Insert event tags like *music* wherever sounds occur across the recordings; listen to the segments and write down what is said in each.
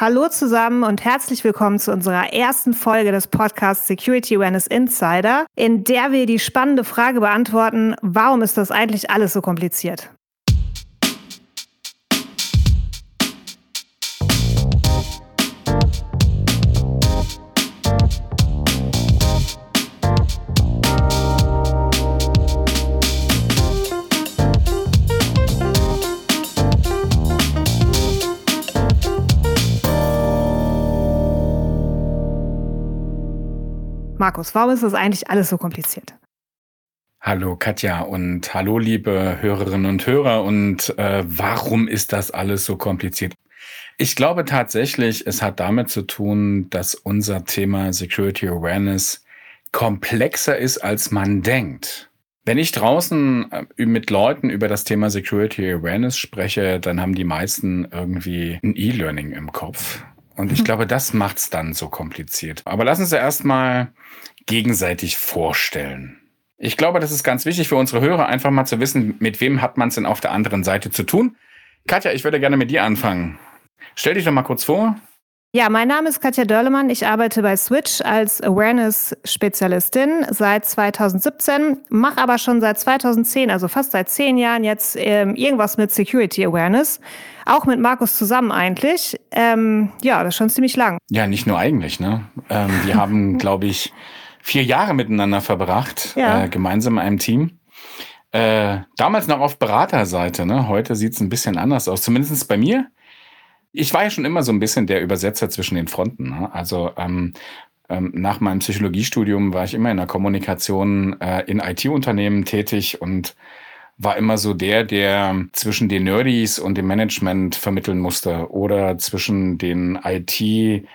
Hallo zusammen und herzlich willkommen zu unserer ersten Folge des Podcasts Security Awareness Insider, in der wir die spannende Frage beantworten, warum ist das eigentlich alles so kompliziert? Markus, warum ist das eigentlich alles so kompliziert? Hallo Katja und hallo liebe Hörerinnen und Hörer und äh, warum ist das alles so kompliziert? Ich glaube tatsächlich, es hat damit zu tun, dass unser Thema Security Awareness komplexer ist, als man denkt. Wenn ich draußen äh, mit Leuten über das Thema Security Awareness spreche, dann haben die meisten irgendwie ein E-Learning im Kopf. Und ich glaube, das macht's dann so kompliziert. Aber lassen Sie erstmal gegenseitig vorstellen. Ich glaube, das ist ganz wichtig für unsere Hörer, einfach mal zu wissen, mit wem hat man es denn auf der anderen Seite zu tun. Katja, ich würde gerne mit dir anfangen. Stell dich doch mal kurz vor. Ja, mein Name ist Katja Dörlemann. Ich arbeite bei Switch als Awareness-Spezialistin seit 2017, mache aber schon seit 2010, also fast seit zehn Jahren jetzt ähm, irgendwas mit Security Awareness. Auch mit Markus zusammen eigentlich. Ähm, ja, das ist schon ziemlich lang. Ja, nicht nur eigentlich. Ne? Ähm, wir haben, *laughs* glaube ich, vier Jahre miteinander verbracht, ja. äh, gemeinsam in einem Team. Äh, damals noch auf Beraterseite. Ne? Heute sieht es ein bisschen anders aus, zumindest bei mir. Ich war ja schon immer so ein bisschen der Übersetzer zwischen den Fronten. Ne? Also ähm, ähm, nach meinem Psychologiestudium war ich immer in der Kommunikation äh, in IT-Unternehmen tätig und war immer so der, der zwischen den Nerdies und dem Management vermitteln musste oder zwischen den IT-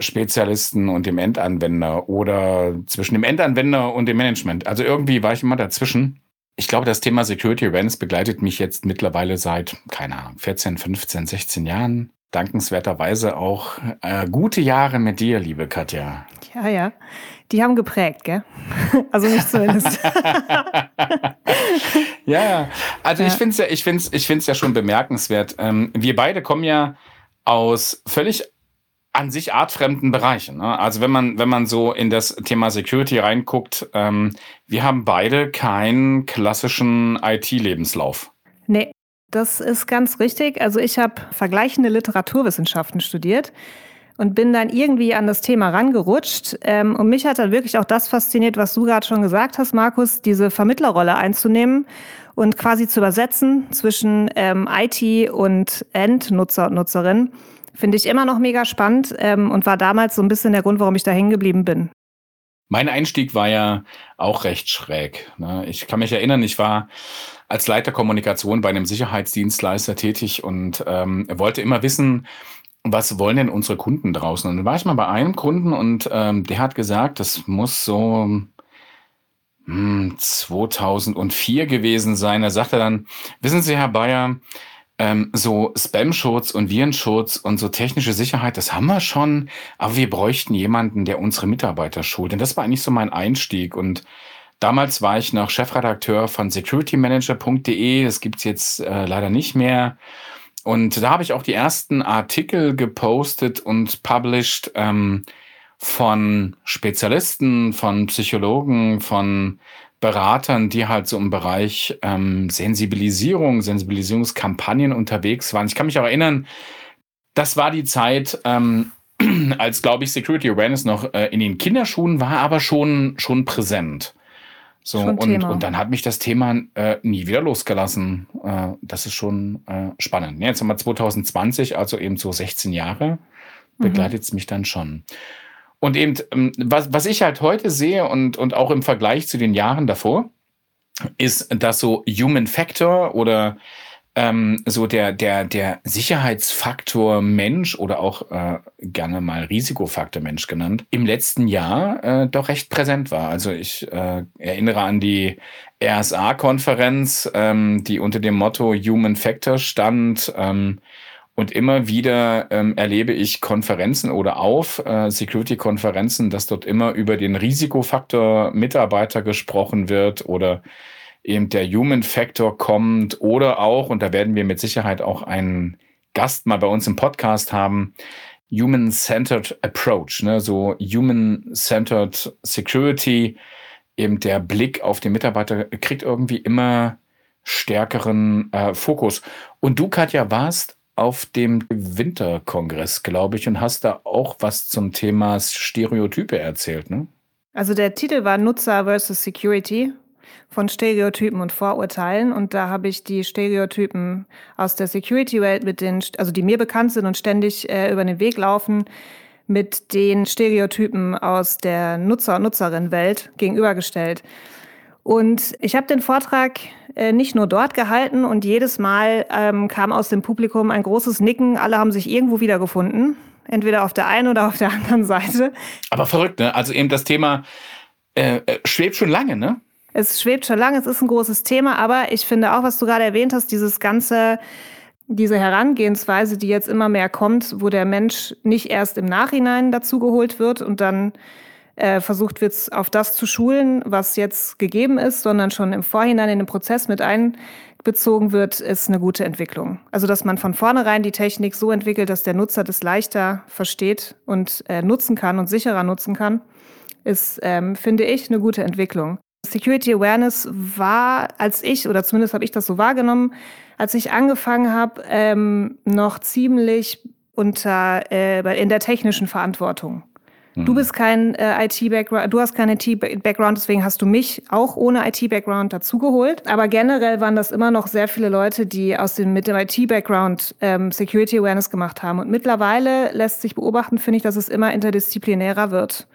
Spezialisten und dem Endanwender oder zwischen dem Endanwender und dem Management. Also irgendwie war ich immer dazwischen ich glaube, das Thema Security Awareness begleitet mich jetzt mittlerweile seit, keine Ahnung, 14, 15, 16 Jahren. Dankenswerterweise auch äh, gute Jahre mit dir, liebe Katja. Ja, ja. Die haben geprägt, gell? *laughs* Also nicht zumindest. *laughs* ja, also ja. ich finde es ja, ich find's, ich find's ja schon bemerkenswert. Ähm, wir beide kommen ja aus völlig an sich artfremden Bereichen. Ne? Also wenn man, wenn man so in das Thema Security reinguckt, ähm, wir haben beide keinen klassischen IT-Lebenslauf. Nee, das ist ganz richtig. Also ich habe vergleichende Literaturwissenschaften studiert und bin dann irgendwie an das Thema rangerutscht. Ähm, und mich hat dann wirklich auch das fasziniert, was du gerade schon gesagt hast, Markus, diese Vermittlerrolle einzunehmen und quasi zu übersetzen zwischen ähm, IT und Endnutzer und Nutzerinnen. Finde ich immer noch mega spannend ähm, und war damals so ein bisschen der Grund, warum ich da hängen geblieben bin. Mein Einstieg war ja auch recht schräg. Ne? Ich kann mich erinnern, ich war als Leiter Kommunikation bei einem Sicherheitsdienstleister tätig und ähm, wollte immer wissen, was wollen denn unsere Kunden draußen? Und dann war ich mal bei einem Kunden und ähm, der hat gesagt, das muss so hm, 2004 gewesen sein. Er sagte dann, wissen Sie, Herr Bayer, ähm, so Spam-Schutz und Virenschutz und so technische Sicherheit, das haben wir schon, aber wir bräuchten jemanden, der unsere Mitarbeiter schult. Und das war eigentlich so mein Einstieg. Und damals war ich noch Chefredakteur von securitymanager.de. Das gibt's jetzt äh, leider nicht mehr. Und da habe ich auch die ersten Artikel gepostet und published ähm, von Spezialisten, von Psychologen, von Beratern, die halt so im Bereich ähm, Sensibilisierung, Sensibilisierungskampagnen unterwegs waren. Ich kann mich auch erinnern, das war die Zeit, ähm, *clears throat* als, glaube ich, Security Awareness noch äh, in den Kinderschuhen war, aber schon, schon präsent. So, schon und, und dann hat mich das Thema äh, nie wieder losgelassen. Äh, das ist schon äh, spannend. Jetzt haben wir 2020, also eben so 16 Jahre, begleitet es mhm. mich dann schon. Und eben, ähm, was, was ich halt heute sehe und, und auch im Vergleich zu den Jahren davor, ist, dass so Human Factor oder ähm, so der, der, der Sicherheitsfaktor Mensch oder auch äh, gerne mal Risikofaktor Mensch genannt, im letzten Jahr äh, doch recht präsent war. Also ich äh, erinnere an die RSA-Konferenz, ähm, die unter dem Motto Human Factor stand. Ähm, und immer wieder ähm, erlebe ich Konferenzen oder auf äh, Security-Konferenzen, dass dort immer über den Risikofaktor Mitarbeiter gesprochen wird oder eben der Human Factor kommt oder auch, und da werden wir mit Sicherheit auch einen Gast mal bei uns im Podcast haben, Human-Centered Approach, ne? so Human-Centered Security, eben der Blick auf den Mitarbeiter kriegt irgendwie immer stärkeren äh, Fokus. Und du, Katja, warst auf dem Winterkongress, glaube ich, und hast da auch was zum Thema Stereotype erzählt, ne? Also der Titel war Nutzer versus Security von Stereotypen und Vorurteilen. Und da habe ich die Stereotypen aus der Security-Welt mit den, also die mir bekannt sind und ständig äh, über den Weg laufen, mit den Stereotypen aus der Nutzer- und Nutzerinnenwelt gegenübergestellt. Und ich habe den Vortrag äh, nicht nur dort gehalten und jedes Mal ähm, kam aus dem Publikum ein großes Nicken. Alle haben sich irgendwo wiedergefunden, entweder auf der einen oder auf der *laughs* anderen Seite. Aber verrückt, ne? Also eben das Thema äh, äh schwebt schon lange, ne? Es schwebt schon lange, es ist ein großes Thema, aber ich finde auch, was du gerade erwähnt hast, dieses ganze, diese Herangehensweise, die jetzt immer mehr kommt, wo der Mensch nicht erst im Nachhinein dazugeholt wird und dann äh, versucht wird, auf das zu schulen, was jetzt gegeben ist, sondern schon im Vorhinein in den Prozess mit einbezogen wird, ist eine gute Entwicklung. Also, dass man von vornherein die Technik so entwickelt, dass der Nutzer das leichter versteht und äh, nutzen kann und sicherer nutzen kann, ist, ähm, finde ich, eine gute Entwicklung. Security Awareness war, als ich, oder zumindest habe ich das so wahrgenommen, als ich angefangen habe, ähm, noch ziemlich unter äh, in der technischen Verantwortung. Du hm. bist kein äh, IT-Background, du hast keinen IT-Background, deswegen hast du mich auch ohne IT-Background dazugeholt. Aber generell waren das immer noch sehr viele Leute, die aus dem mit dem IT-Background ähm, Security Awareness gemacht haben. Und mittlerweile lässt sich beobachten, finde ich, dass es immer interdisziplinärer wird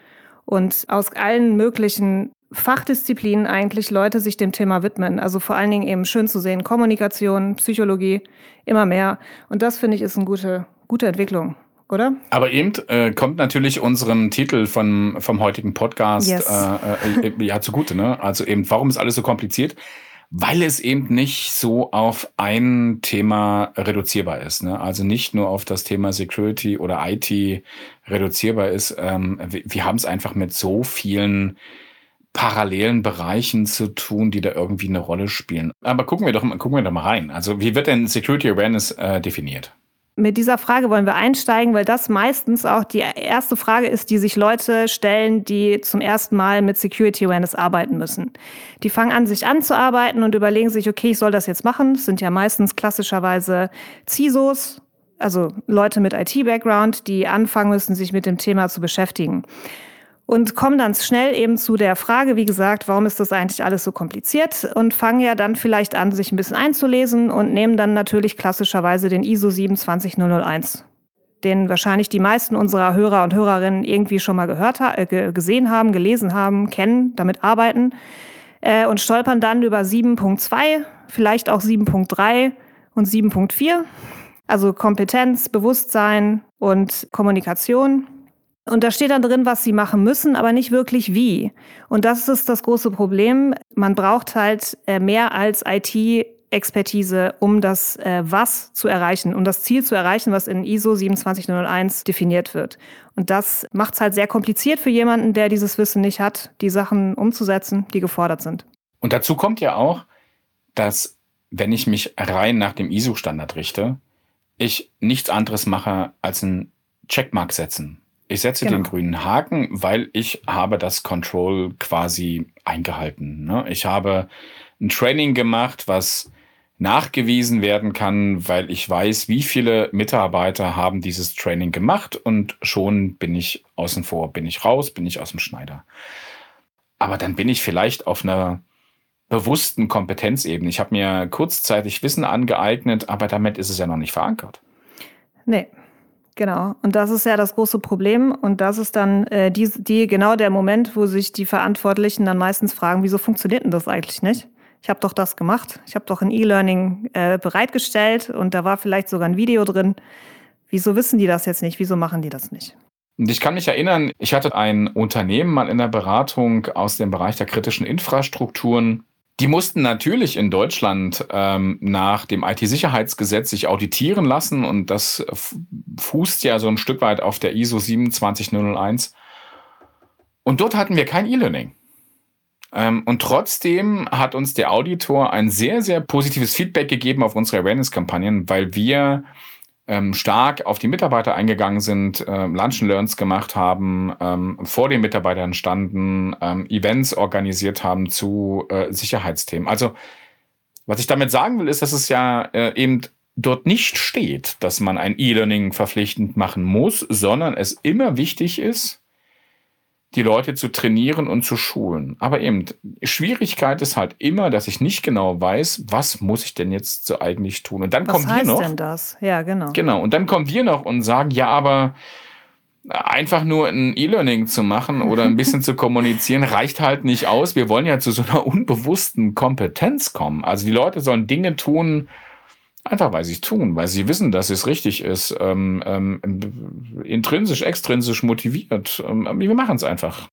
und aus allen möglichen Fachdisziplinen eigentlich Leute sich dem Thema widmen. Also vor allen Dingen eben schön zu sehen, Kommunikation, Psychologie, immer mehr. Und das finde ich ist eine gute, gute Entwicklung. Oder? Aber eben äh, kommt natürlich unserem Titel von, vom heutigen Podcast yes. äh, äh, ja zugute. Ne? Also eben, warum ist alles so kompliziert? weil es eben nicht so auf ein Thema reduzierbar ist. Ne? Also nicht nur auf das Thema Security oder IT reduzierbar ist. Ähm, wir, wir haben es einfach mit so vielen parallelen Bereichen zu tun, die da irgendwie eine Rolle spielen. Aber gucken wir doch, gucken wir doch mal rein. Also wie wird denn Security Awareness äh, definiert? Mit dieser Frage wollen wir einsteigen, weil das meistens auch die erste Frage ist, die sich Leute stellen, die zum ersten Mal mit Security Awareness arbeiten müssen. Die fangen an, sich anzuarbeiten und überlegen sich, okay, ich soll das jetzt machen. Das sind ja meistens klassischerweise CISOs, also Leute mit IT-Background, die anfangen müssen, sich mit dem Thema zu beschäftigen und kommen dann schnell eben zu der Frage, wie gesagt, warum ist das eigentlich alles so kompliziert und fangen ja dann vielleicht an, sich ein bisschen einzulesen und nehmen dann natürlich klassischerweise den ISO 27001 den wahrscheinlich die meisten unserer Hörer und Hörerinnen irgendwie schon mal gehört äh, gesehen haben, gelesen haben, kennen, damit arbeiten äh, und stolpern dann über 7.2, vielleicht auch 7.3 und 7.4, also Kompetenz, Bewusstsein und Kommunikation. Und da steht dann drin, was sie machen müssen, aber nicht wirklich wie. Und das ist das große Problem. Man braucht halt äh, mehr als IT Expertise, um das äh, Was zu erreichen, um das Ziel zu erreichen, was in ISO 27001 definiert wird. Und das macht es halt sehr kompliziert für jemanden, der dieses Wissen nicht hat, die Sachen umzusetzen, die gefordert sind. Und dazu kommt ja auch, dass wenn ich mich rein nach dem ISO-Standard richte, ich nichts anderes mache als einen Checkmark setzen. Ich setze genau. den grünen Haken, weil ich habe das Control quasi eingehalten. Ne? Ich habe ein Training gemacht, was nachgewiesen werden kann, weil ich weiß, wie viele Mitarbeiter haben dieses Training gemacht und schon bin ich außen vor, bin ich raus, bin ich aus dem Schneider. Aber dann bin ich vielleicht auf einer bewussten Kompetenzebene. Ich habe mir kurzzeitig Wissen angeeignet, aber damit ist es ja noch nicht verankert. Nee, Genau. Und das ist ja das große Problem. Und das ist dann äh, die, die genau der Moment, wo sich die Verantwortlichen dann meistens fragen, wieso funktioniert denn das eigentlich nicht? Ich habe doch das gemacht. Ich habe doch ein E-Learning äh, bereitgestellt und da war vielleicht sogar ein Video drin. Wieso wissen die das jetzt nicht? Wieso machen die das nicht? Ich kann mich erinnern, ich hatte ein Unternehmen mal in der Beratung aus dem Bereich der kritischen Infrastrukturen die mussten natürlich in Deutschland ähm, nach dem IT-Sicherheitsgesetz sich auditieren lassen und das fußt ja so ein Stück weit auf der ISO 27001. Und dort hatten wir kein E-Learning. Ähm, und trotzdem hat uns der Auditor ein sehr, sehr positives Feedback gegeben auf unsere Awareness-Kampagnen, weil wir ähm, stark auf die Mitarbeiter eingegangen sind, äh, Lunch and Learns gemacht haben, ähm, vor den Mitarbeitern standen, ähm, Events organisiert haben zu äh, Sicherheitsthemen. Also was ich damit sagen will, ist, dass es ja äh, eben dort nicht steht, dass man ein E-Learning verpflichtend machen muss, sondern es immer wichtig ist, die Leute zu trainieren und zu schulen. Aber eben, Schwierigkeit ist halt immer, dass ich nicht genau weiß, was muss ich denn jetzt so eigentlich tun. Und dann was kommen wir noch. Was heißt denn das? Ja, genau. Genau. Und dann kommen wir noch und sagen, ja, aber einfach nur ein E-Learning zu machen oder ein bisschen zu kommunizieren *laughs* reicht halt nicht aus. Wir wollen ja zu so einer unbewussten Kompetenz kommen. Also die Leute sollen Dinge tun, Einfach weil sie es tun, weil sie wissen, dass es richtig ist, ähm, ähm, intrinsisch, extrinsisch motiviert. Ähm, wir machen es einfach.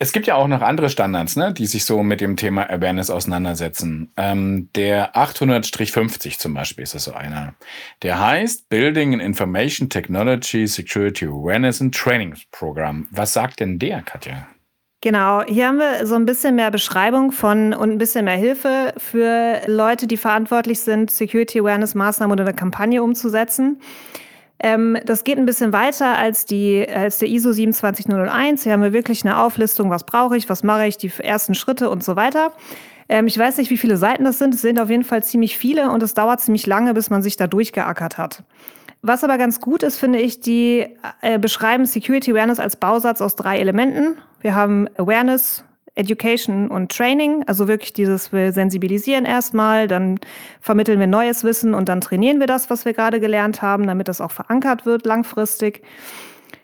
Es gibt ja auch noch andere Standards, ne, die sich so mit dem Thema Awareness auseinandersetzen. Ähm, der 800-50 zum Beispiel ist das so einer. Der heißt Building an Information Technology Security Awareness and Training Program. Was sagt denn der, Katja? Genau, hier haben wir so ein bisschen mehr Beschreibung von und ein bisschen mehr Hilfe für Leute, die verantwortlich sind, Security Awareness Maßnahmen oder eine Kampagne umzusetzen. Ähm, das geht ein bisschen weiter als, die, als der ISO 27001. Hier haben wir wirklich eine Auflistung, was brauche ich, was mache ich, die ersten Schritte und so weiter. Ähm, ich weiß nicht, wie viele Seiten das sind. Es sind auf jeden Fall ziemlich viele und es dauert ziemlich lange, bis man sich da durchgeackert hat. Was aber ganz gut ist, finde ich, die äh, beschreiben Security Awareness als Bausatz aus drei Elementen. Wir haben Awareness, Education und Training, also wirklich dieses, wir sensibilisieren erstmal, dann vermitteln wir neues Wissen und dann trainieren wir das, was wir gerade gelernt haben, damit das auch verankert wird langfristig.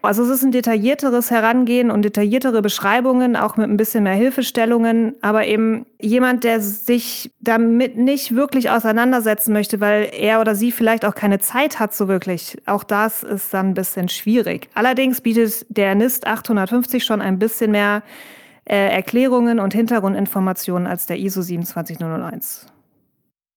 Also es ist ein detaillierteres Herangehen und detailliertere Beschreibungen, auch mit ein bisschen mehr Hilfestellungen, aber eben jemand, der sich damit nicht wirklich auseinandersetzen möchte, weil er oder sie vielleicht auch keine Zeit hat so wirklich. Auch das ist dann ein bisschen schwierig. Allerdings bietet der NIST 850 schon ein bisschen mehr äh, Erklärungen und Hintergrundinformationen als der ISO 27001.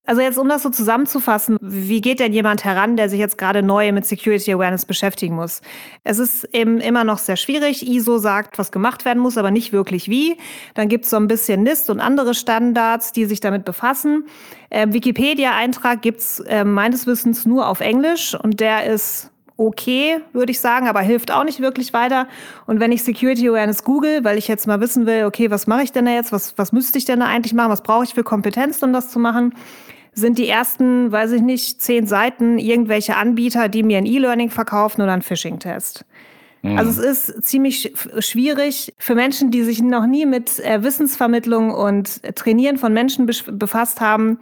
Also jetzt, um das so zusammenzufassen, wie geht denn jemand heran, der sich jetzt gerade neu mit Security Awareness beschäftigen muss? Es ist eben immer noch sehr schwierig. ISO sagt, was gemacht werden muss, aber nicht wirklich wie. Dann gibt es so ein bisschen NIST und andere Standards, die sich damit befassen. Ähm, Wikipedia-Eintrag gibt's äh, meines Wissens nur auf Englisch und der ist okay, würde ich sagen, aber hilft auch nicht wirklich weiter. Und wenn ich Security Awareness google, weil ich jetzt mal wissen will, okay, was mache ich denn da jetzt, was, was müsste ich denn da eigentlich machen, was brauche ich für Kompetenz, um das zu machen, sind die ersten, weiß ich nicht, zehn Seiten irgendwelche Anbieter, die mir ein E-Learning verkaufen oder einen Phishing-Test. Mhm. Also es ist ziemlich schwierig für Menschen, die sich noch nie mit äh, Wissensvermittlung und Trainieren von Menschen befasst haben,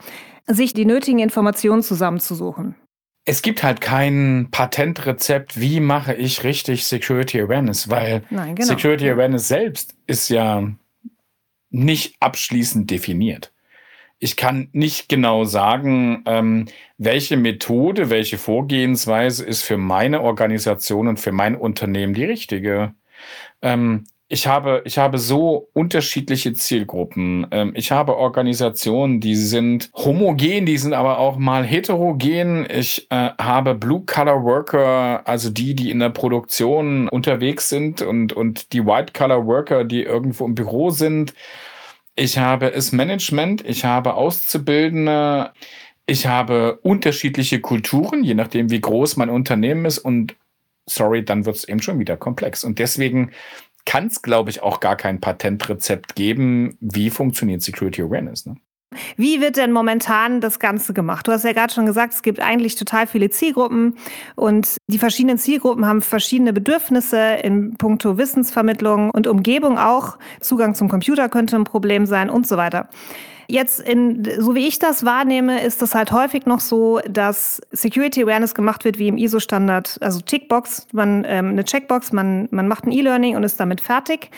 sich die nötigen Informationen zusammenzusuchen. Es gibt halt kein Patentrezept, wie mache ich richtig Security Awareness, weil Nein, genau. Security Awareness selbst ist ja nicht abschließend definiert ich kann nicht genau sagen, ähm, welche Methode, welche Vorgehensweise ist für meine Organisation und für mein Unternehmen die richtige. Ähm, ich habe, ich habe so unterschiedliche Zielgruppen. Ähm, ich habe Organisationen, die sind homogen, die sind aber auch mal heterogen. Ich äh, habe Blue-Collar-Worker, also die, die in der Produktion unterwegs sind und, und die White-Collar-Worker, die irgendwo im Büro sind. Ich habe es Management, ich habe Auszubildende, ich habe unterschiedliche Kulturen, je nachdem, wie groß mein Unternehmen ist. Und sorry, dann wird es eben schon wieder komplex. Und deswegen kann es, glaube ich, auch gar kein Patentrezept geben, wie funktioniert Security Awareness. Ne? Wie wird denn momentan das Ganze gemacht? Du hast ja gerade schon gesagt, es gibt eigentlich total viele Zielgruppen und die verschiedenen Zielgruppen haben verschiedene Bedürfnisse in puncto Wissensvermittlung und Umgebung auch. Zugang zum Computer könnte ein Problem sein und so weiter. Jetzt, in, so wie ich das wahrnehme, ist das halt häufig noch so, dass Security Awareness gemacht wird wie im ISO-Standard, also Tickbox, man ähm, eine Checkbox, man, man macht ein E-Learning und ist damit fertig.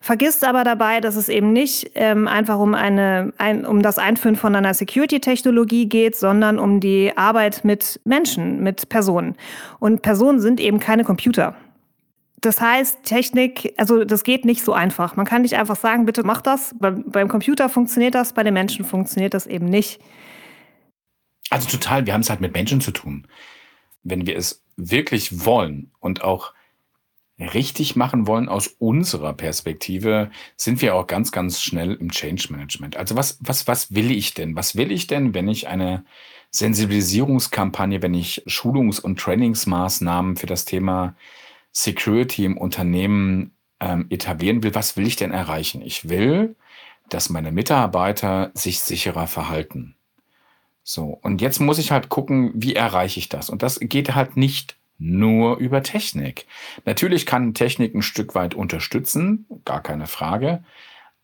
Vergisst aber dabei, dass es eben nicht ähm, einfach um, eine, ein, um das Einführen von einer Security-Technologie geht, sondern um die Arbeit mit Menschen, mit Personen. Und Personen sind eben keine Computer. Das heißt, Technik, also das geht nicht so einfach. Man kann nicht einfach sagen, bitte mach das. Beim, beim Computer funktioniert das, bei den Menschen funktioniert das eben nicht. Also total, wir haben es halt mit Menschen zu tun. Wenn wir es wirklich wollen und auch richtig machen wollen aus unserer Perspektive, sind wir auch ganz, ganz schnell im Change Management. Also was, was, was will ich denn? Was will ich denn, wenn ich eine Sensibilisierungskampagne, wenn ich Schulungs- und Trainingsmaßnahmen für das Thema Security im Unternehmen ähm, etablieren will, was will ich denn erreichen? Ich will, dass meine Mitarbeiter sich sicherer verhalten. So, und jetzt muss ich halt gucken, wie erreiche ich das? Und das geht halt nicht nur über Technik. Natürlich kann Technik ein Stück weit unterstützen, gar keine Frage.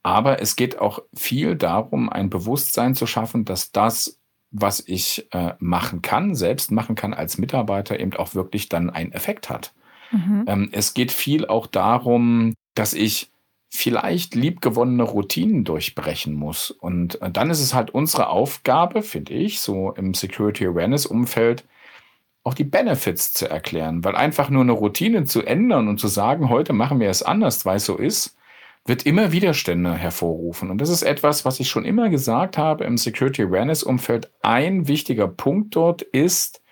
Aber es geht auch viel darum, ein Bewusstsein zu schaffen, dass das, was ich äh, machen kann, selbst machen kann als Mitarbeiter, eben auch wirklich dann einen Effekt hat. Mhm. Ähm, es geht viel auch darum, dass ich vielleicht liebgewonnene Routinen durchbrechen muss. Und äh, dann ist es halt unsere Aufgabe, finde ich, so im Security Awareness Umfeld, auch die Benefits zu erklären. Weil einfach nur eine Routine zu ändern und zu sagen, heute machen wir es anders, weil es so ist, wird immer Widerstände hervorrufen. Und das ist etwas, was ich schon immer gesagt habe im Security Awareness Umfeld. Ein wichtiger Punkt dort ist,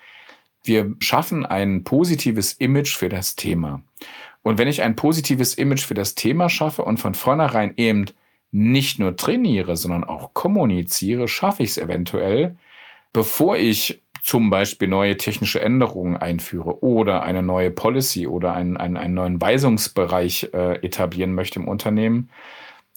wir schaffen ein positives Image für das Thema. Und wenn ich ein positives Image für das Thema schaffe und von vornherein eben nicht nur trainiere, sondern auch kommuniziere, schaffe ich es eventuell, bevor ich zum Beispiel neue technische Änderungen einführe oder eine neue Policy oder einen, einen, einen neuen Weisungsbereich äh, etablieren möchte im Unternehmen,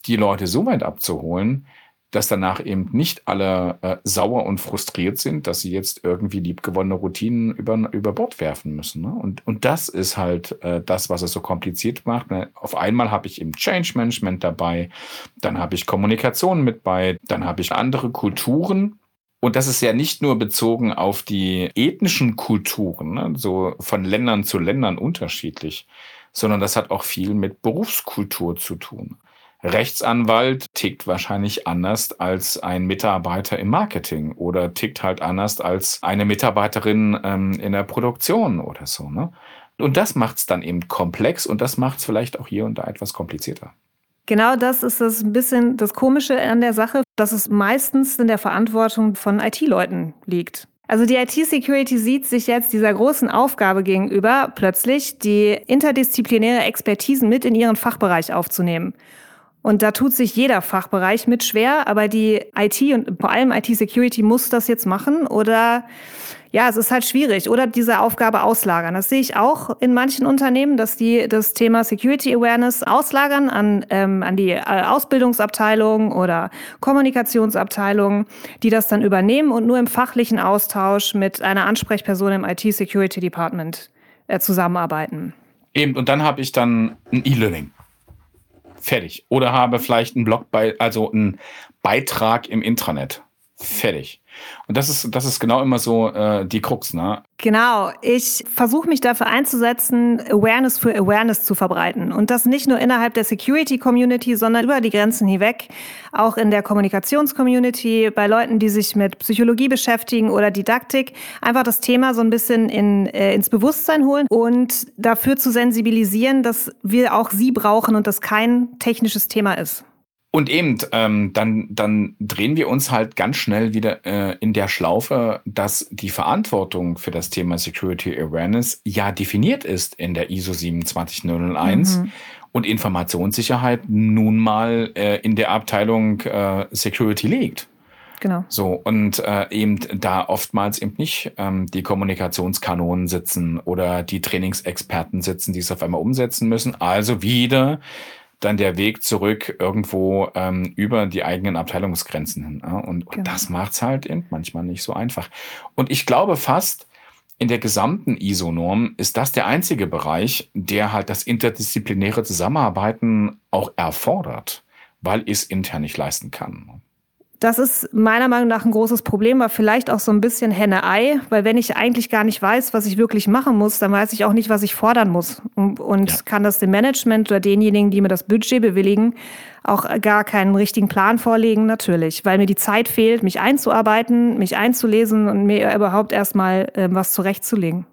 die Leute so weit abzuholen, dass danach eben nicht alle äh, sauer und frustriert sind, dass sie jetzt irgendwie liebgewonnene Routinen über, über Bord werfen müssen. Ne? Und, und das ist halt äh, das, was es so kompliziert macht. Ne? Auf einmal habe ich eben Change Management dabei, dann habe ich Kommunikation mit bei, dann habe ich andere Kulturen. Und das ist ja nicht nur bezogen auf die ethnischen Kulturen, ne? so von Ländern zu Ländern unterschiedlich, sondern das hat auch viel mit Berufskultur zu tun. Rechtsanwalt tickt wahrscheinlich anders als ein Mitarbeiter im Marketing oder tickt halt anders als eine Mitarbeiterin ähm, in der Produktion oder so. Ne? Und das macht es dann eben komplex und das macht es vielleicht auch hier und da etwas komplizierter. Genau das ist das ein bisschen das Komische an der Sache, dass es meistens in der Verantwortung von IT-Leuten liegt. Also die IT-Security sieht sich jetzt dieser großen Aufgabe gegenüber, plötzlich die interdisziplinäre Expertisen mit in ihren Fachbereich aufzunehmen. Und da tut sich jeder Fachbereich mit schwer, aber die IT und vor allem IT-Security muss das jetzt machen oder ja, es ist halt schwierig oder diese Aufgabe auslagern. Das sehe ich auch in manchen Unternehmen, dass die das Thema Security Awareness auslagern an, ähm, an die äh, Ausbildungsabteilung oder Kommunikationsabteilung, die das dann übernehmen und nur im fachlichen Austausch mit einer Ansprechperson im IT-Security Department äh, zusammenarbeiten. Eben, und dann habe ich dann ein E-Learning. Fertig. Oder habe vielleicht einen Blog bei, also einen Beitrag im Intranet. Fertig. Und das ist, das ist genau immer so äh, die Krux, ne? Genau. Ich versuche mich dafür einzusetzen, Awareness für Awareness zu verbreiten. Und das nicht nur innerhalb der Security-Community, sondern über die Grenzen hinweg. Auch in der Kommunikations-Community, bei Leuten, die sich mit Psychologie beschäftigen oder Didaktik. Einfach das Thema so ein bisschen in, äh, ins Bewusstsein holen und dafür zu sensibilisieren, dass wir auch sie brauchen und das kein technisches Thema ist. Und eben, ähm, dann, dann drehen wir uns halt ganz schnell wieder äh, in der Schlaufe, dass die Verantwortung für das Thema Security Awareness ja definiert ist in der ISO 27001 mhm. und Informationssicherheit nun mal äh, in der Abteilung äh, Security liegt. Genau. So, und äh, eben da oftmals eben nicht ähm, die Kommunikationskanonen sitzen oder die Trainingsexperten sitzen, die es auf einmal umsetzen müssen. Also wieder dann der Weg zurück irgendwo ähm, über die eigenen Abteilungsgrenzen hin. Ja? Und, und genau. das macht's halt eben manchmal nicht so einfach. Und ich glaube fast, in der gesamten ISO-Norm ist das der einzige Bereich, der halt das interdisziplinäre Zusammenarbeiten auch erfordert, weil ich es intern nicht leisten kann. Das ist meiner Meinung nach ein großes Problem, aber vielleicht auch so ein bisschen Henne-Ei, weil wenn ich eigentlich gar nicht weiß, was ich wirklich machen muss, dann weiß ich auch nicht, was ich fordern muss und, und ja. kann das dem Management oder denjenigen, die mir das Budget bewilligen, auch gar keinen richtigen Plan vorlegen, natürlich, weil mir die Zeit fehlt, mich einzuarbeiten, mich einzulesen und mir überhaupt erstmal äh, was zurechtzulegen.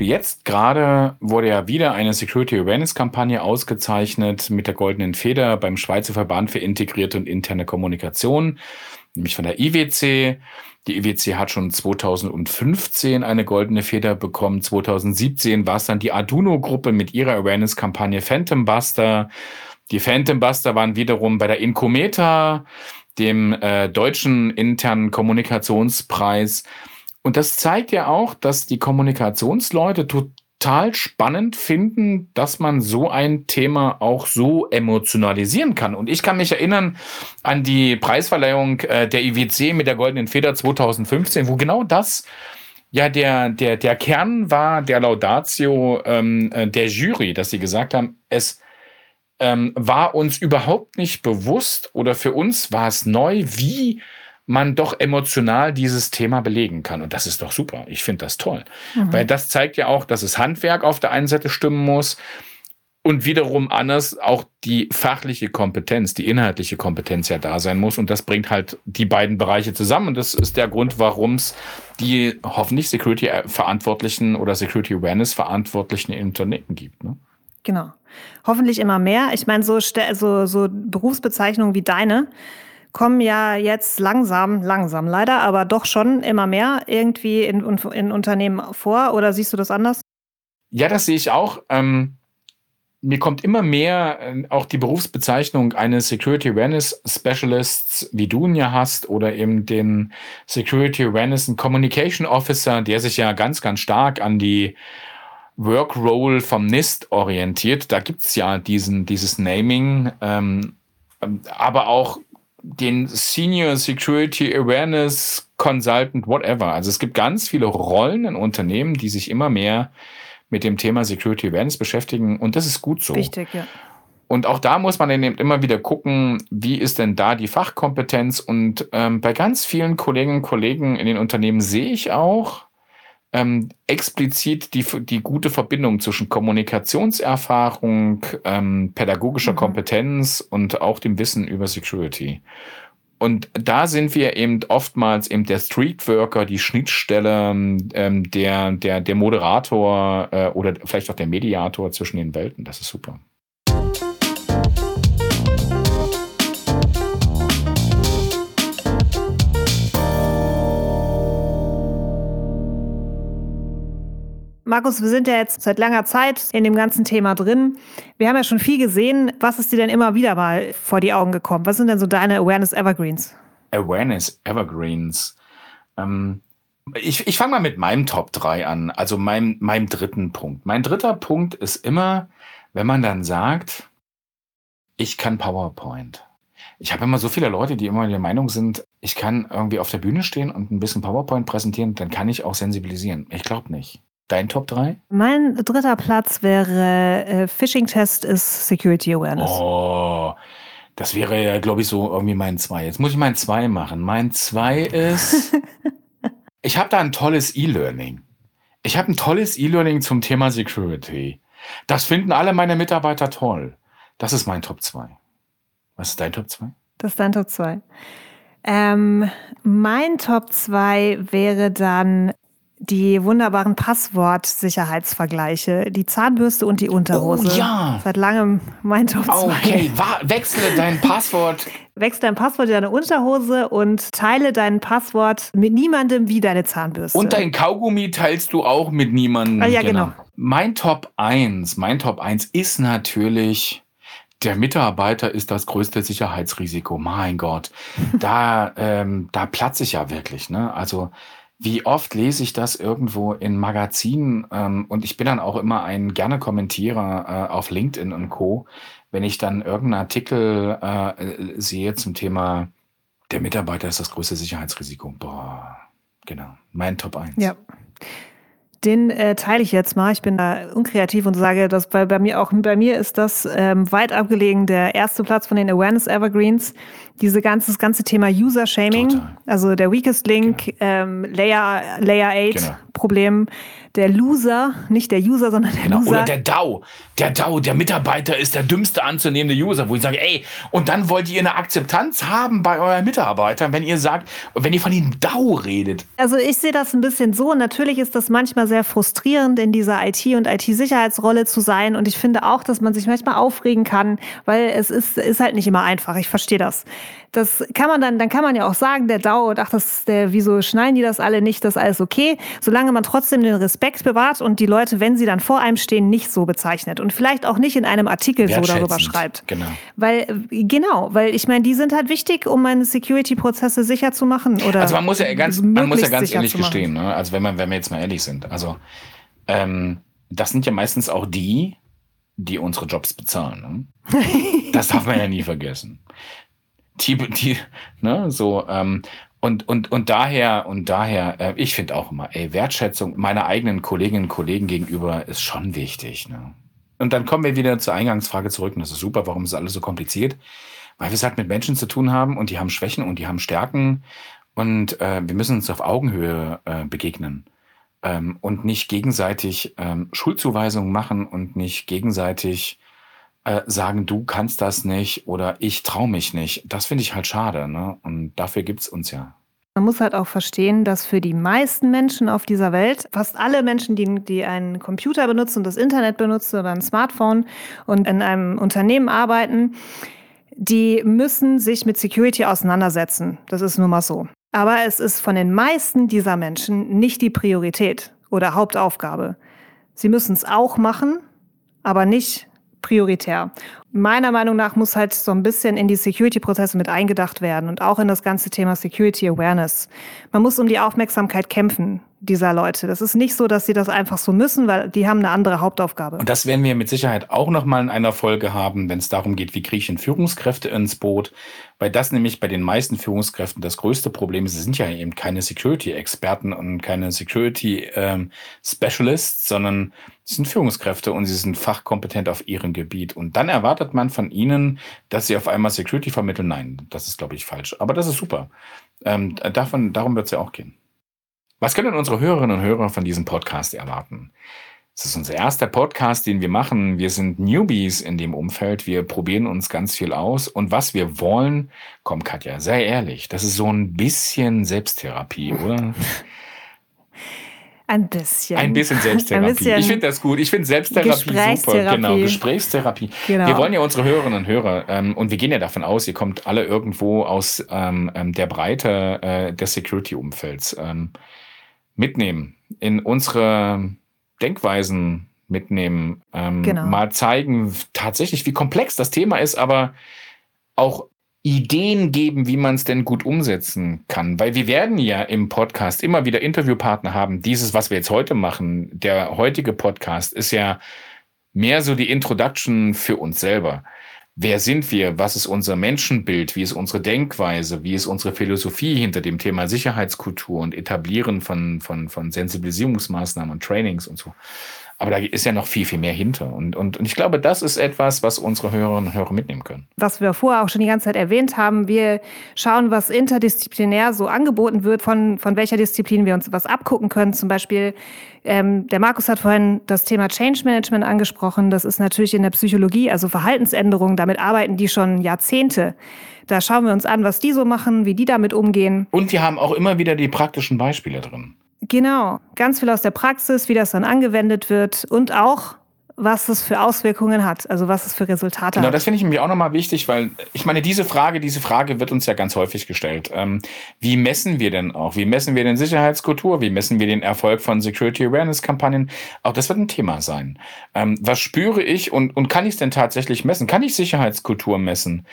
Jetzt gerade wurde ja wieder eine Security Awareness Kampagne ausgezeichnet mit der Goldenen Feder beim Schweizer Verband für integrierte und interne Kommunikation, nämlich von der IWC. Die IWC hat schon 2015 eine Goldene Feder bekommen. 2017 war es dann die Arduino-Gruppe mit ihrer Awareness-Kampagne Phantom Buster. Die Phantom Buster waren wiederum bei der Incometa, dem äh, deutschen internen Kommunikationspreis. Und das zeigt ja auch, dass die Kommunikationsleute total spannend finden, dass man so ein Thema auch so emotionalisieren kann. Und ich kann mich erinnern an die Preisverleihung äh, der IWC mit der Goldenen Feder 2015, wo genau das ja der, der, der Kern war der Laudatio ähm, äh, der Jury, dass sie gesagt haben, es ähm, war uns überhaupt nicht bewusst oder für uns war es neu, wie man doch emotional dieses Thema belegen kann. Und das ist doch super. Ich finde das toll. Mhm. Weil das zeigt ja auch, dass es Handwerk auf der einen Seite stimmen muss und wiederum anders auch die fachliche Kompetenz, die inhaltliche Kompetenz ja da sein muss. Und das bringt halt die beiden Bereiche zusammen. Und das ist der Grund, warum es die hoffentlich Security-Verantwortlichen oder Security Awareness-Verantwortlichen in Unternehmen gibt. Ne? Genau. Hoffentlich immer mehr. Ich meine, so, so, so Berufsbezeichnungen wie deine kommen ja jetzt langsam, langsam leider, aber doch schon immer mehr irgendwie in, in Unternehmen vor. Oder siehst du das anders? Ja, das sehe ich auch. Ähm, mir kommt immer mehr äh, auch die Berufsbezeichnung eines Security Awareness Specialists, wie du ihn ja hast, oder eben den Security Awareness and Communication Officer, der sich ja ganz, ganz stark an die Workrole vom NIST orientiert. Da gibt's ja diesen, dieses Naming, ähm, aber auch den Senior Security Awareness Consultant, whatever. Also es gibt ganz viele Rollen in Unternehmen, die sich immer mehr mit dem Thema Security Awareness beschäftigen und das ist gut so. Wichtig, ja. Und auch da muss man dann eben immer wieder gucken, wie ist denn da die Fachkompetenz? Und ähm, bei ganz vielen Kolleginnen und Kollegen in den Unternehmen sehe ich auch, ähm, explizit die, die gute Verbindung zwischen Kommunikationserfahrung, ähm, pädagogischer mhm. Kompetenz und auch dem Wissen über Security. Und da sind wir eben oftmals eben der Streetworker, die Schnittstelle, ähm, der, der, der Moderator äh, oder vielleicht auch der Mediator zwischen den Welten. Das ist super. Markus, wir sind ja jetzt seit langer Zeit in dem ganzen Thema drin. Wir haben ja schon viel gesehen. Was ist dir denn immer wieder mal vor die Augen gekommen? Was sind denn so deine Awareness Evergreens? Awareness Evergreens. Ähm, ich ich fange mal mit meinem Top 3 an, also meinem, meinem dritten Punkt. Mein dritter Punkt ist immer, wenn man dann sagt, ich kann PowerPoint. Ich habe immer so viele Leute, die immer der Meinung sind, ich kann irgendwie auf der Bühne stehen und ein bisschen PowerPoint präsentieren, dann kann ich auch sensibilisieren. Ich glaube nicht. Dein Top 3? Mein dritter Platz wäre äh, Phishing-Test ist Security Awareness. Oh, das wäre ja, glaube ich, so irgendwie mein 2. Jetzt muss ich mein 2 machen. Mein 2 ist, *laughs* ich habe da ein tolles E-Learning. Ich habe ein tolles E-Learning zum Thema Security. Das finden alle meine Mitarbeiter toll. Das ist mein Top 2. Was ist dein Top 2? Das ist dein Top 2. Ähm, mein Top 2 wäre dann die wunderbaren Passwortsicherheitsvergleiche, die Zahnbürste und die Unterhose. Oh, ja. Seit langem mein Top 2. Okay, wechsle dein *laughs* Passwort. Wechsle dein Passwort in deine Unterhose und teile dein Passwort mit niemandem wie deine Zahnbürste. Und dein Kaugummi teilst du auch mit niemandem. Ah, ja, genau. genau. Mein Top 1, mein Top 1 ist natürlich der Mitarbeiter ist das größte Sicherheitsrisiko. Mein Gott, da, *laughs* ähm, da platze ich ja wirklich. Ne? Also wie oft lese ich das irgendwo in Magazinen ähm, und ich bin dann auch immer ein gerne Kommentierer äh, auf LinkedIn und Co., wenn ich dann irgendeinen Artikel äh, sehe zum Thema der Mitarbeiter ist das größte Sicherheitsrisiko. Boah, genau. Mein Top 1. Ja. Den äh, teile ich jetzt mal. Ich bin da unkreativ und sage, dass bei, bei mir auch bei mir ist das ähm, weit abgelegen der erste Platz von den Awareness Evergreens. Diese ganze, das ganze Thema User Shaming, also der Weakest Link, genau. ähm, Layer, Layer 8 genau. Problem, der Loser, nicht der User, sondern der genau. Loser. Oder der DAO. Der DAO, der Mitarbeiter ist der dümmste anzunehmende User, wo ich sage, ey, und dann wollt ihr eine Akzeptanz haben bei euren Mitarbeitern, wenn ihr sagt, wenn ihr von dem DAO redet. Also ich sehe das ein bisschen so. Natürlich ist das manchmal sehr frustrierend, in dieser IT- und IT-Sicherheitsrolle zu sein. Und ich finde auch, dass man sich manchmal aufregen kann, weil es ist, ist halt nicht immer einfach. Ich verstehe das. Das kann man dann, dann kann man ja auch sagen, der DAO, ach, das, der, wieso schneiden die das alle nicht, das ist alles okay. Solange man trotzdem den Respekt Respekt bewahrt und die Leute, wenn sie dann vor einem stehen, nicht so bezeichnet und vielleicht auch nicht in einem Artikel so darüber schreibt. Genau. Weil, genau, weil ich meine, die sind halt wichtig, um meine Security-Prozesse sicher zu machen. Oder also man muss ja ganz, man muss ja ganz ehrlich gestehen, ne? also wenn, man, wenn wir jetzt mal ehrlich sind, also ähm, das sind ja meistens auch die, die unsere Jobs bezahlen. Ne? *laughs* das darf man ja nie vergessen. Die, die, ne, so, ähm, und, und, und daher, und daher, äh, ich finde auch immer, ey, Wertschätzung meiner eigenen Kolleginnen und Kollegen gegenüber ist schon wichtig. Ne? Und dann kommen wir wieder zur Eingangsfrage zurück, und das ist super, warum ist alles so kompliziert? Weil wir es halt mit Menschen zu tun haben und die haben Schwächen und die haben Stärken und äh, wir müssen uns auf Augenhöhe äh, begegnen ähm, und nicht gegenseitig ähm, Schuldzuweisungen machen und nicht gegenseitig äh, sagen, du kannst das nicht oder ich traue mich nicht. Das finde ich halt schade. Ne? Und dafür gibt es uns ja. Man muss halt auch verstehen, dass für die meisten Menschen auf dieser Welt, fast alle Menschen, die, die einen Computer benutzen, das Internet benutzen oder ein Smartphone und in einem Unternehmen arbeiten, die müssen sich mit Security auseinandersetzen. Das ist nun mal so. Aber es ist von den meisten dieser Menschen nicht die Priorität oder Hauptaufgabe. Sie müssen es auch machen, aber nicht prioritär. Meiner Meinung nach muss halt so ein bisschen in die Security-Prozesse mit eingedacht werden und auch in das ganze Thema Security Awareness. Man muss um die Aufmerksamkeit kämpfen dieser Leute. Das ist nicht so, dass sie das einfach so müssen, weil die haben eine andere Hauptaufgabe. Und das werden wir mit Sicherheit auch noch mal in einer Folge haben, wenn es darum geht, wie kriege ich denn Führungskräfte ins Boot, weil das nämlich bei den meisten Führungskräften das größte Problem ist. Sie sind ja eben keine Security-Experten und keine Security-Specialists, ähm, sondern sie sind Führungskräfte und sie sind fachkompetent auf ihrem Gebiet. Und dann erwartet man von ihnen, dass sie auf einmal Security vermitteln. Nein, das ist, glaube ich, falsch. Aber das ist super. Ähm, davon, darum wird es ja auch gehen. Was können unsere Hörerinnen und Hörer von diesem Podcast erwarten? Es ist unser erster Podcast, den wir machen. Wir sind Newbies in dem Umfeld. Wir probieren uns ganz viel aus. Und was wir wollen, komm Katja, sei ehrlich, das ist so ein bisschen Selbsttherapie, oder? *laughs* Ein bisschen. Ein bisschen Selbsttherapie. Ein bisschen ich finde das gut. Ich finde Selbsttherapie super. Genau, Gesprächstherapie. Genau. Wir wollen ja unsere Hörerinnen und Hörer, ähm, und wir gehen ja davon aus, ihr kommt alle irgendwo aus ähm, ähm der Breite äh, des Security-Umfelds. Ähm, mitnehmen, in unsere Denkweisen mitnehmen, ähm, genau. mal zeigen tatsächlich, wie komplex das Thema ist, aber auch Ideen geben, wie man es denn gut umsetzen kann. Weil wir werden ja im Podcast immer wieder Interviewpartner haben. Dieses, was wir jetzt heute machen, der heutige Podcast, ist ja mehr so die Introduction für uns selber wer sind wir, was ist unser Menschenbild, wie ist unsere Denkweise, wie ist unsere Philosophie hinter dem Thema Sicherheitskultur und Etablieren von, von, von Sensibilisierungsmaßnahmen und Trainings und so. Aber da ist ja noch viel, viel mehr hinter. Und, und, und ich glaube, das ist etwas, was unsere Hörerinnen und Hörer mitnehmen können. Was wir vorher auch schon die ganze Zeit erwähnt haben, wir schauen, was interdisziplinär so angeboten wird, von, von welcher Disziplin wir uns was abgucken können. Zum Beispiel, ähm, der Markus hat vorhin das Thema Change Management angesprochen. Das ist natürlich in der Psychologie, also Verhaltensänderungen, damit arbeiten die schon Jahrzehnte. Da schauen wir uns an, was die so machen, wie die damit umgehen. Und wir haben auch immer wieder die praktischen Beispiele drin. Genau, ganz viel aus der Praxis, wie das dann angewendet wird und auch, was es für Auswirkungen hat, also was es für Resultate genau, hat. Genau, das finde ich nämlich auch nochmal wichtig, weil ich meine, diese Frage, diese Frage wird uns ja ganz häufig gestellt. Ähm, wie messen wir denn auch? Wie messen wir denn Sicherheitskultur? Wie messen wir den Erfolg von Security Awareness Kampagnen? Auch das wird ein Thema sein. Ähm, was spüre ich und, und kann ich es denn tatsächlich messen? Kann ich Sicherheitskultur messen?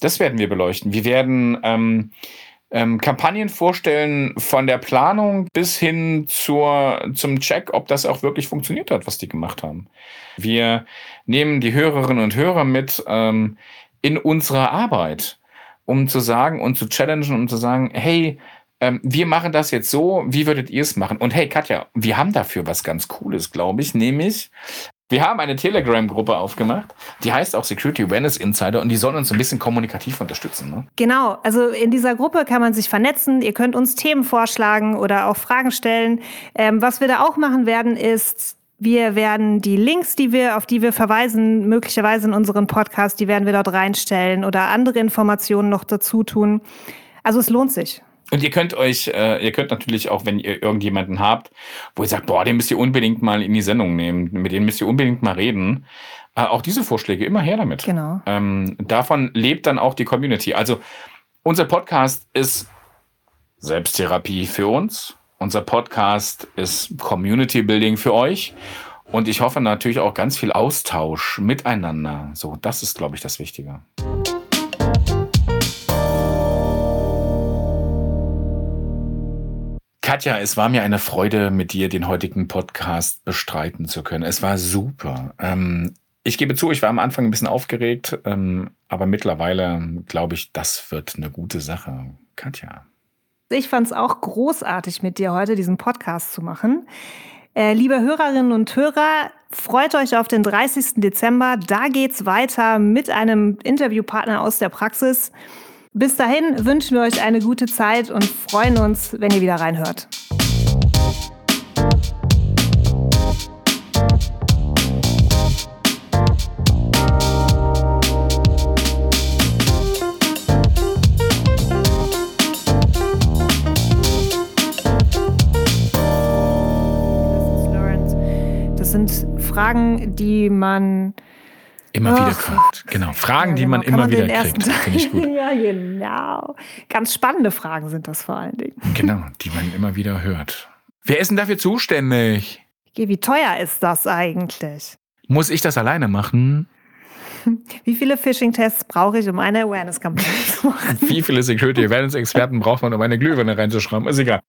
Das werden wir beleuchten. Wir werden ähm, ähm, Kampagnen vorstellen, von der Planung bis hin zur, zum Check, ob das auch wirklich funktioniert hat, was die gemacht haben. Wir nehmen die Hörerinnen und Hörer mit ähm, in unserer Arbeit, um zu sagen und zu challengen und zu sagen, hey, ähm, wir machen das jetzt so, wie würdet ihr es machen? Und hey, Katja, wir haben dafür was ganz Cooles, glaube ich, nämlich wir haben eine Telegram-Gruppe aufgemacht, die heißt auch Security Awareness Insider und die soll uns ein bisschen kommunikativ unterstützen. Ne? Genau, also in dieser Gruppe kann man sich vernetzen. Ihr könnt uns Themen vorschlagen oder auch Fragen stellen. Ähm, was wir da auch machen werden, ist wir werden die Links, die wir, auf die wir verweisen, möglicherweise in unseren Podcast, die werden wir dort reinstellen oder andere Informationen noch dazu tun. Also es lohnt sich. Und ihr könnt euch, äh, ihr könnt natürlich auch, wenn ihr irgendjemanden habt, wo ihr sagt, boah, den müsst ihr unbedingt mal in die Sendung nehmen, mit dem müsst ihr unbedingt mal reden, äh, auch diese Vorschläge immer her damit. Genau. Ähm, davon lebt dann auch die Community. Also unser Podcast ist Selbsttherapie für uns, Unser Podcast ist Community Building für euch. Und ich hoffe natürlich auch ganz viel Austausch miteinander. So, das ist, glaube ich, das Wichtige. Katja, es war mir eine Freude, mit dir den heutigen Podcast bestreiten zu können. Es war super. Ähm, ich gebe zu, ich war am Anfang ein bisschen aufgeregt, ähm, aber mittlerweile glaube ich, das wird eine gute Sache. Katja. Ich fand es auch großartig, mit dir heute diesen Podcast zu machen. Äh, liebe Hörerinnen und Hörer, freut euch auf den 30. Dezember. Da geht's weiter mit einem Interviewpartner aus der Praxis. Bis dahin wünschen wir euch eine gute Zeit und freuen uns, wenn ihr wieder reinhört. sind Fragen, die man immer Ach, wieder kriegt. Genau, Fragen, ja, die man immer man wieder kriegt. Finde ich gut. *laughs* ja, genau. Ganz spannende Fragen sind das vor allen Dingen. Genau, die man immer wieder hört. Wer ist denn dafür zuständig? Wie teuer ist das eigentlich? Muss ich das alleine machen? *laughs* Wie viele Phishing-Tests brauche ich, um eine Awareness-Kampagne zu machen? Wie viele Security-Awareness-Experten braucht man, um eine Glühbirne reinzuschrauben? Ist egal.